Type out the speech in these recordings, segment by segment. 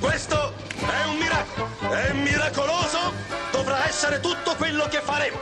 Questo è un miracolo. È miracoloso. Dovrà essere tutto quello che faremo.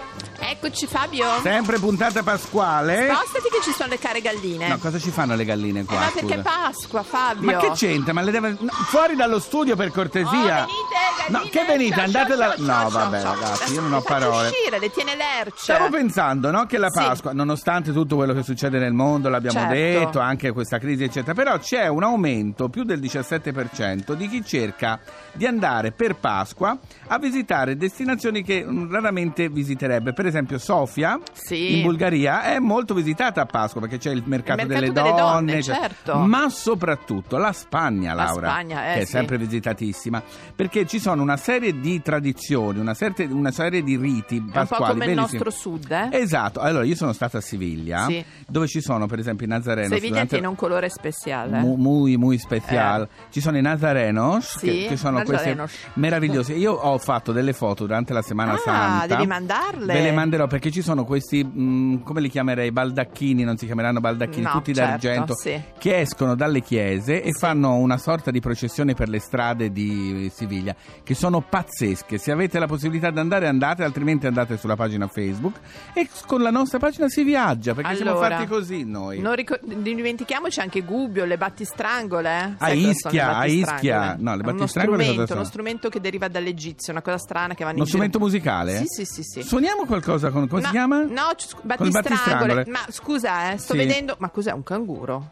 Eccoci Fabio. Sempre puntata pasquale. Spostati che ci sono le care galline. No, cosa ci fanno le galline Eh, qua? ma perché scusa? Pasqua, Fabio? Ma che c'entra? Ma le deve... no, fuori dallo studio per cortesia. Oh, venite, No, galline, che venite? ciao, Andate ciao, da... ciao, No, vabbè, ragazzi, io non ho parole. uscire, le tiene lerce. Stavo pensando no, che la Sì. Pasqua, nonostante tutto quello che succede nel mondo, l'abbiamo Certo. detto, anche questa crisi, eccetera, però c'è un aumento più del 17% di chi cerca di andare per Pasqua a visitare destinazioni che mm, raramente visiterebbe. Per esempio, Sofia Sì. in Bulgaria è molto visitata a Pasqua perché c'è il mercato, mercato delle, delle donne, donne, certo. ma soprattutto la Spagna, La Laura, Spagna, eh, che è sì. sempre visitatissima, perché ci sono una serie di tradizioni, una, serte- una serie di riti È un po' pasquali come il bellissimi. nostro sud, eh? Esatto, allora io sono stata a Siviglia, Sì. dove ci sono per esempio i Nazarenos. Durante- tiene un colore speciale. Mu- muy, muy special. Ci sono i Nazarenos, Sì, che, che sono Nazarenos. questi meravigliosi. Io ho fatto delle foto durante la Semana Ah, Santa. devi mandarle. Ve le manderò perché ci sono questi, mh, come li chiamerei, baldacchini, non si chiameranno baldacchini, No, tutti certo, d'argento, sì. che escono dalle chiese e Sì. fanno una sorta di processione per le strade di Siviglia, che sono pazzesche. Se avete la possibilità di andare, andate, altrimenti andate sulla pagina Facebook e con la nostra pagina si viaggia, perché siamo Allora, fatti così noi. Non ricor- dimentichiamoci anche Gubbio, le battistrangole. eh? A sono le Ischia, a battistrangole? Ischia. No, le È uno battistrangole uno strumento che deriva dall'Egizio, una cosa strana che vanno Uno in giro. strumento musicale? Sì, sì, sì, sì. Suoniamo qualcosa con. come Ma- si chiama? No, c- Con il battistrangole. battistrangole. Ma scusa, eh, sto Sì. vedendo. Ma cos'è un canguro?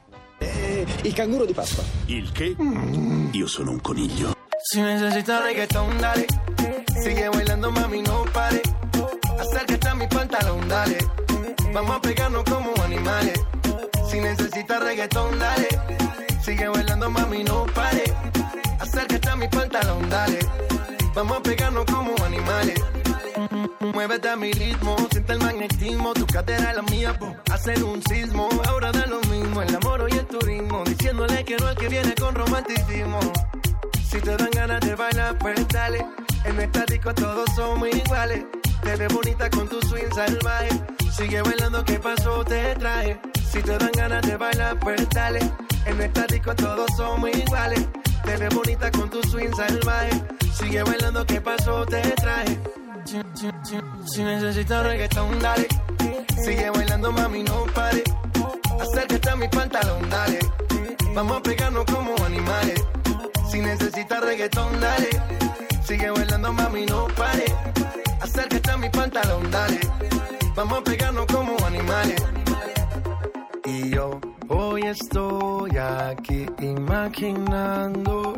Il canguro di Pasqua. Il che? Io sono un coniglio. Si necesitas reggaetón, dale. Sigue bailando, mami, no pare. Acércate a mi pantalón, dale. Vamos a pegarnos como animales. Si necesitas reggaetón, dale. Sigue bailando, mami, no pare. Acércate a mi pantalón, dale. Vamos a pegarnos como animales. Muévete a mi ritmo, siente el magnetismo, tu cadera es la mía, po. hacen un sismo. Ahora da lo mismo, el amor y el turismo, diciéndole que no al que viene con romanticismo. Si te dan ganas de bailar, pues dale. En esta disco todos somos iguales. Te ves bonita con tu swing salvaje. Sigue bailando, ¿qué pasó? Te traje. Si te dan ganas de bailar, pues dale. En esta disco todos somos iguales. Te ves bonita con tu swing salvaje. Sigue bailando, ¿qué pasó? Te traje. Si, si- si- si necesitas reggaetón, dale. Sigue bailando, mami, no pare. Acércate a mi pantalón, dale. Vamos a pegarnos como animales. Si necesitas reggaetón, dale. Sigue bailando, mami, no pare. Acércate a mi pantalón, dale. Vamos a pegarnos como animales. Y yo hoy estoy aquí imaginando.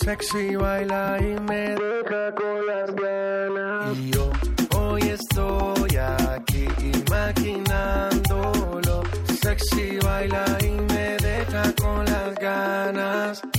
Sexy baila y me deja con las ganas. Y yo hoy estoy aquí imaginándolo. Sexy baila y me deja con las ganas.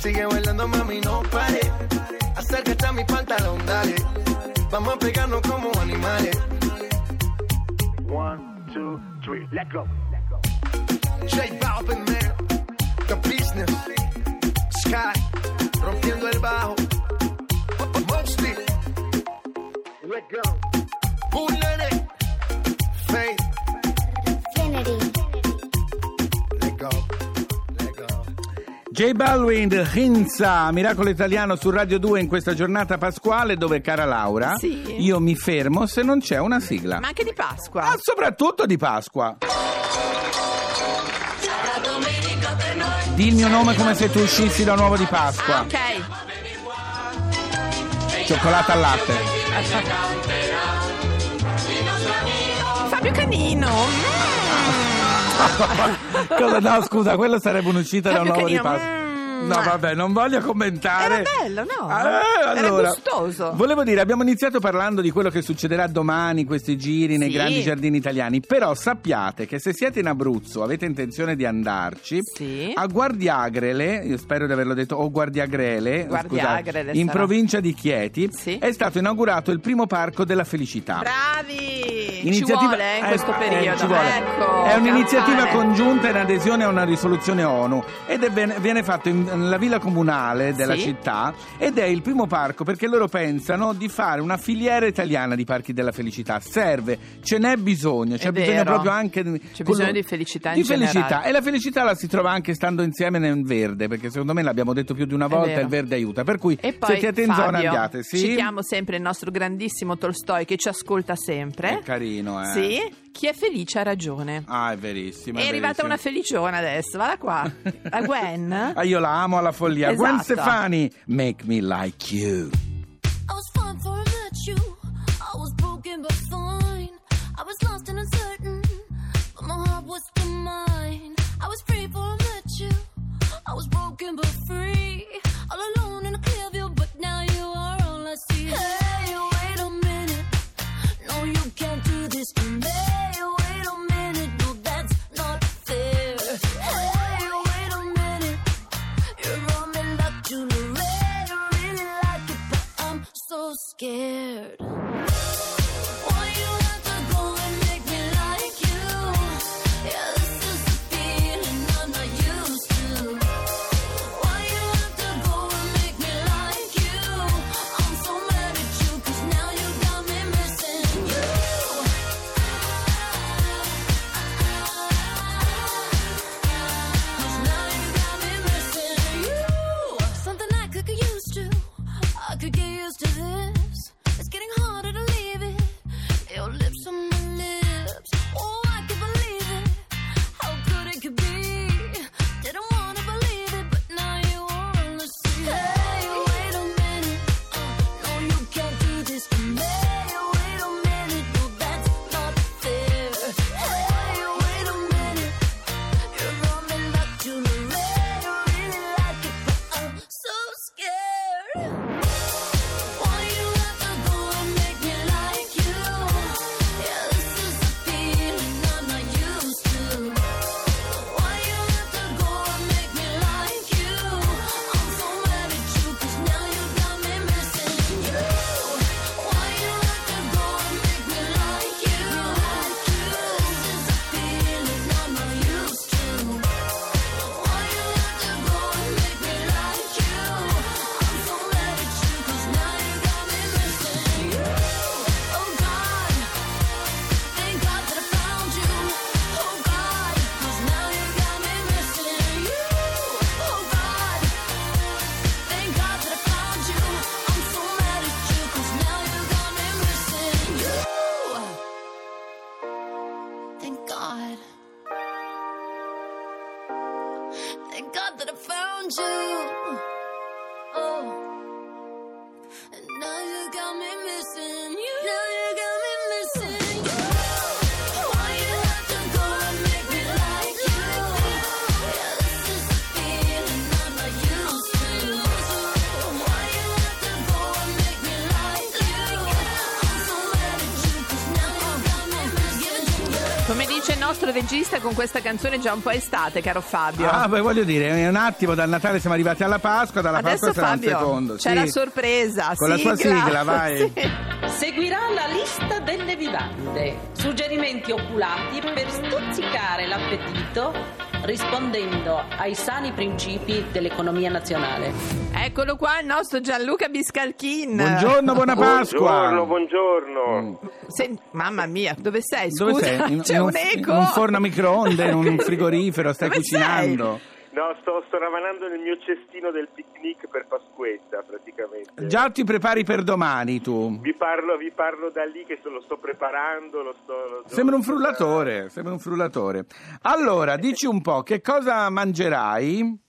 Sigue bailando, mami, no pare. Acércate a mi pantalón, dale. Vamos a pegarnos como animales. One, two, three, let go. J Balvin, man. The business. Sky. Rompiendo el bajo. Mostly. Let go. Bullet. J Balwin, Hinza, Miracolo Italiano su Radio 2 in questa giornata pasquale dove, cara Laura, Sì. io mi fermo se non c'è una sigla. Ma anche di Pasqua. Ma soprattutto di Pasqua. Di il mio nome come se tu uscissi da un uovo di Pasqua. Ah, ok. Cioccolata al latte. Fabio Canino. Cosa- no, scusa, quello sarebbe un'uscita da un Fabio uovo No, vabbè, non voglio commentare. Era bello, no? Ah, Era allora, gustoso. Volevo dire, abbiamo iniziato parlando di quello che succederà domani, questi giri nei Sì. grandi giardini italiani. Però sappiate che se siete in Abruzzo, avete intenzione di andarci, Sì. a Guardiagrele, io spero di averlo detto, o Guardiagrele, Guardiagrele scusate, in sarà. provincia di Chieti, Sì. è stato inaugurato il primo parco della felicità. Bravi! Ci Iniziativa- vuole eh, in eh, questo eh, periodo. ci vuole. Ecco, è un'iniziativa campare. congiunta in adesione a una risoluzione ONU ed è ben- viene fatto in- nella villa comunale della Sì. città ed è il primo parco perché loro pensano di fare una filiera italiana di parchi della felicità. Serve, ce n'è bisogno, c'è È bisogno vero. proprio anche di- C'è quello- bisogno di felicità in di felicità. generale. e la felicità la si trova anche stando insieme nel verde perché secondo me l'abbiamo detto più di una È volta vero. il verde aiuta per cui E se poi siete in zona Fabio, andiate sì citiamo sempre il nostro grandissimo Tolstoi che ci ascolta sempre. è carino eh Sì, chi è felice ha ragione. ah è verissimo È, arrivata verissimo. una feliciona adesso, guarda qua. La Gwen. Ah, io la amo alla follia. Gwen Esatto. Stefani, make me like you. I was fine before I met you. I was broken but fine. I was lost and uncertain, but my heart was still mine. I was free before I met you. I was broken but free. Thank God that I found you. Come dice il nostro regista, con questa canzone già un po' estate, caro Fabio. Ah, beh, voglio dire, è un attimo dal Natale siamo arrivati alla Pasqua, dalla Adesso Pasqua sarà un Fabio, secondo. c'è sì. la sorpresa. Con la sua sigla, vai. Sì. Seguirà la lista delle vivande, suggerimenti oculati per stuzzicare l'appetito rispondendo ai sani principi dell'economia nazionale. Eccolo qua il nostro Gianluca Biscalchin. Buongiorno, buona Pasqua. Buongiorno, buongiorno. Se- mamma mia, dove sei? Dove Scusa, sei? In, c'è in un, un, eco. in un forno a microonde, in un frigorifero, stai Dove cucinando. No, sto, sto ravanando nel mio cestino del picnic per Pasquetta, praticamente. Già ti prepari per domani tu. Vi parlo, vi parlo da lì che se lo sto preparando, lo sto... lo- Sembra un frullatore, sembra un frullatore. Allora, dici un po', che cosa mangerai?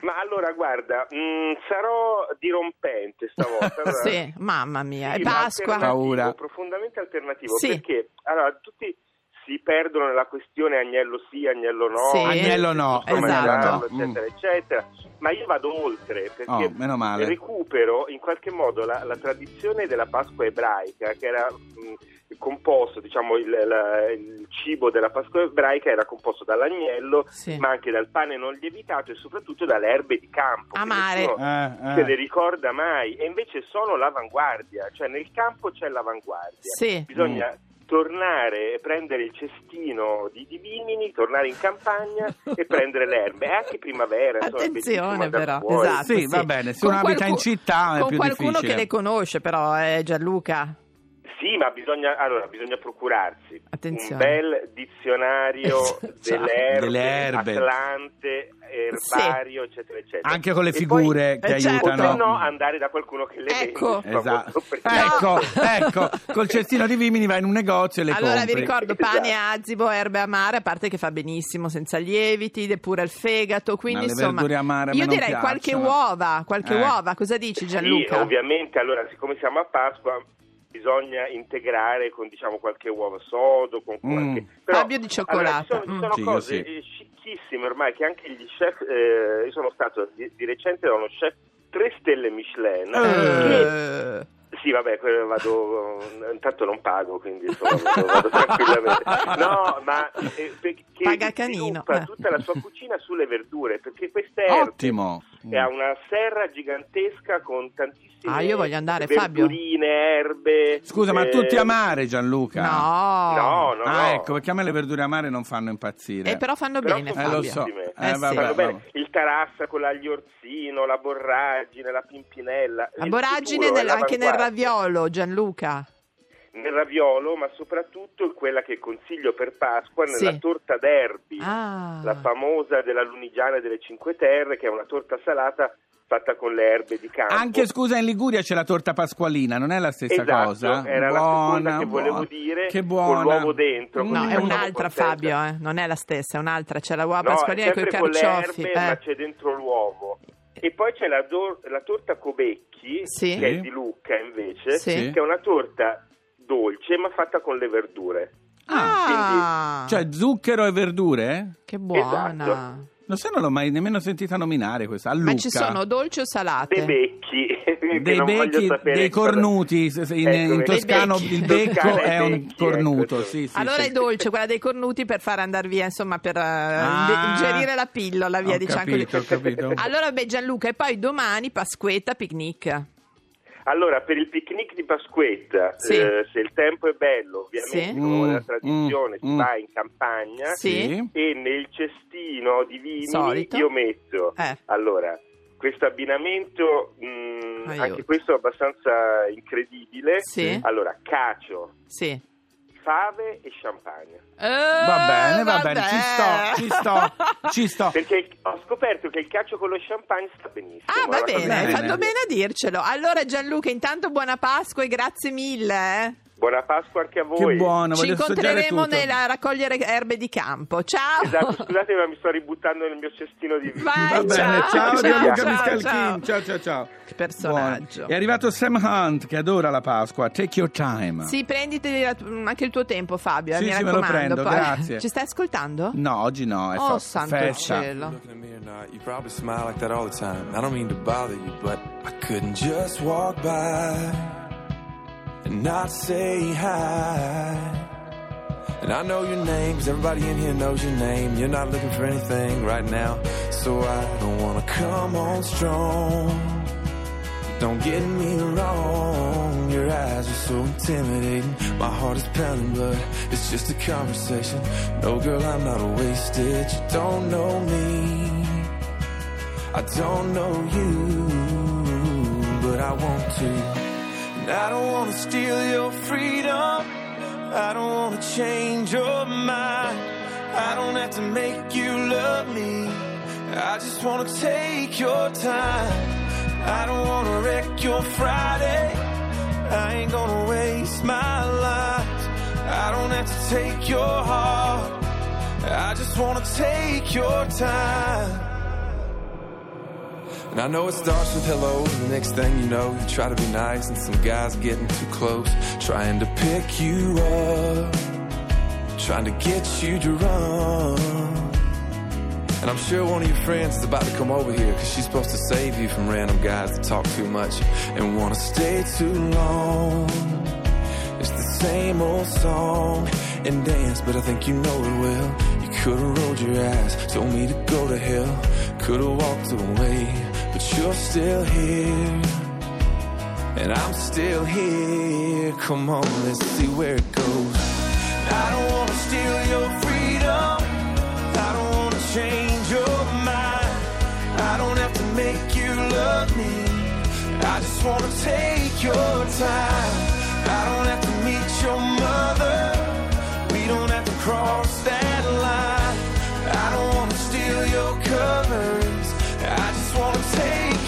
Ma allora, guarda, mh, sarò dirompente stavolta. Allora, Sì, mamma mia, sì, è Pasqua. Paura. profondamente alternativo, Sì. perché allora tutti si perdono nella questione agnello sì, agnello no, Sì. Agnello no, esatto. Mm. eccetera, eccetera. Ma io vado oltre perché Oh, meno male. recupero in qualche modo la, la tradizione della Pasqua ebraica, che era mh, composto, diciamo, il, la- il cibo della Pasqua ebraica era composto dall'agnello, Sì. ma anche dal pane non lievitato e soprattutto dalle erbe di campo. Amare. nessuno Eh, se eh. le ricorda mai e invece sono l'avanguardia, cioè nel campo c'è l'avanguardia. Sì. Bisogna tornare e prendere il cestino di, di vimini, tornare in campagna e prendere le erbe. È anche primavera, Attenzione però, esatto. Sì, va bene, se Con uno abita in città è con più qualcuno difficile. che le conosce però, eh, Gianluca. Sì, ma bisogna, allora, bisogna procurarsi Attenzione. un bel dizionario Esatto. delle erbe, Delle erbe. Atlante, erbario, eccetera, eccetera. Anche con le figure poi, che Eh, certo. O aiutano. se no, andare da qualcuno che le Ecco. vende. Esatto. Ecco, ecco, col cestino di vimini vai in un negozio e le allora compri. vi ricordo Esatto. pane azibo, erbe amare, a parte che fa benissimo senza lieviti, depura il fegato, quindi Ma le insomma amare a me io direi qualche piacciono. uova, qualche Eh. uova, cosa dici Gianluca? Sì, ovviamente, allora, siccome siamo a Pasqua, bisogna integrare con diciamo qualche uovo sodo, con Mm. qualche... Fabio di cioccolata. Allora, ci sono, ci Mm. sono Sì, io cose sì. eh, scicchissime ormai che anche gli chef, eh, io sono stato di, di recente da uno chef 3 stelle Michelin. che- Eh, sì, vabbè, vado, intanto non pago, quindi insomma, vado, tranquillamente. No, ma eh, perché Paga canino, sviluppa eh. tutta la sua cucina sulle verdure, perché queste erbe Ottimo. E ha una serra gigantesca con tantissime Ah, io voglio andare, Fabio. verdurine, erbe. Scusa, ma eh, tutti amare Gianluca? no. No, no, Ah, no. ecco, perché a me le verdure amare non fanno impazzire. Eh, però fanno Però bene sono Eh, lo Fabio. so. Eh, Eh, sì. vabbè, Fanno bene. vabbè. Il tarassa con l'aglio orsino, la borragine, la pimpinella. La è nel- anche nel raviolo, Gianluca. Nel raviolo, ma soprattutto quella che consiglio per Pasqua, nella Sì. torta d'erbi. Ah. La famosa della Lunigiana delle Cinque Terre, che è una torta salata fatta con le erbe di campo. Anche scusa, in Liguria c'è la torta pasqualina, non è la stessa Esatto, cosa? era la buona, seconda che volevo buona. dire, Che con buona. l'uovo dentro. No, è un'altra contenta. Fabio, eh. non è la stessa, è un'altra. C'è la uova No, pasqualina con i sempre con le carciofi. erbe, ma eh. c'è dentro l'uovo. E poi c'è la, do- la torta Cobecchi, Sì. che è di Lucca invece, Sì. che è una torta dolce ma fatta con le verdure. Ah, Cioè zucchero e verdure? che buona. Esatto. Lo sai, non l'ho mai nemmeno sentita nominare questa. A Ma Lucca. ci sono dolci o salate? Dei becchi. dei non becchi, dei cornuti. In, Ecco, in toscano becchi. il becco è un becchi, cornuto. ecco. Sì, sì, allora sì. è dolce quella dei cornuti per far andare via, insomma, per eh, Ah. ingerire la pillola, via Ho diciamo capito, così. ho capito. Allora, beh, Gianluca, e poi domani Pasquetta, picnic. Allora, per il picnic di Pasquetta, Sì. eh, se il tempo è bello, ovviamente, Sì. come Mm, la tradizione, si mm, va in campagna Sì. e nel cestino di vini Solito. io metto Eh. allora questo abbinamento mh, Aiuto. anche questo è abbastanza incredibile Sì. allora cacio Sì. Fave e champagne Va bene, va vabbè. bene, ci sto, ci sto, ci sto. perché ho scoperto che il cacio con lo champagne sta benissimo Ah, va bene, bene. hai fatto bene a dircelo. Allora, Gianluca, intanto buona Pasqua e grazie mille. Buona Pasqua anche a voi Che buono, Ci incontreremo nella raccogliere erbe di campo. Ciao. esatto scusate ma mi sto ributtando nel mio cestino di vino Vai, Va bene, ciao, ciao, ciao, ciao, Miscalchin. Ciao, ciao, ciao. Che personaggio. Buono. È arrivato Sam Hunt che adora la Pasqua. Take your time. Sì, prenditi anche il tuo tempo, Fabio. eh, Sì, mi sì, me lo raccomando. prendo, poi. grazie. Ci stai ascoltando? No, oggi no, è Oh, fa- santo festa. cielo. You probably smile like that all the time. I don't mean to bother you, but I couldn't just walk by and not say hi. And I know your name, 'cause everybody in here knows your name. You're not looking for anything right now, so I don't wanna come on strong. Don't get me wrong, your eyes are so intimidating. My heart is pounding, but it's just a conversation. No, girl, I'm not a wasted. You don't know me, I don't know you, but I want to. I don't want to steal your freedom. I don't want to change your mind. I don't have to make you love me. I just want to take your time. I don't want to wreck your Friday. I ain't gonna waste my life. I don't have to take your heart. I just want to take your time. And I know it starts with hello, and the next thing you know, you try to be nice, and some guy's getting too close, trying to pick you up, trying to get you to run. And I'm sure one of your friends is about to come over here because she's supposed to save you from random guys that talk too much and want to stay too long. It's the same old song and dance, but I think you know it well. You could've rolled your eyes, told me to go to hell. Could've walked away, but you're still here. And I'm still here. Come on, let's see where it goes. I don't wanna steal your freedom. I don't wanna change your mind. I don't have to make you love me. I just wanna take your time. I don't have to meet your mother. We don't have to cross that line. I don't wanna steal your covers.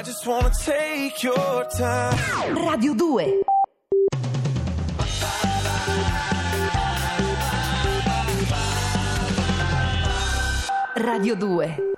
I just wanna take your time. Radio 2. Radio 2.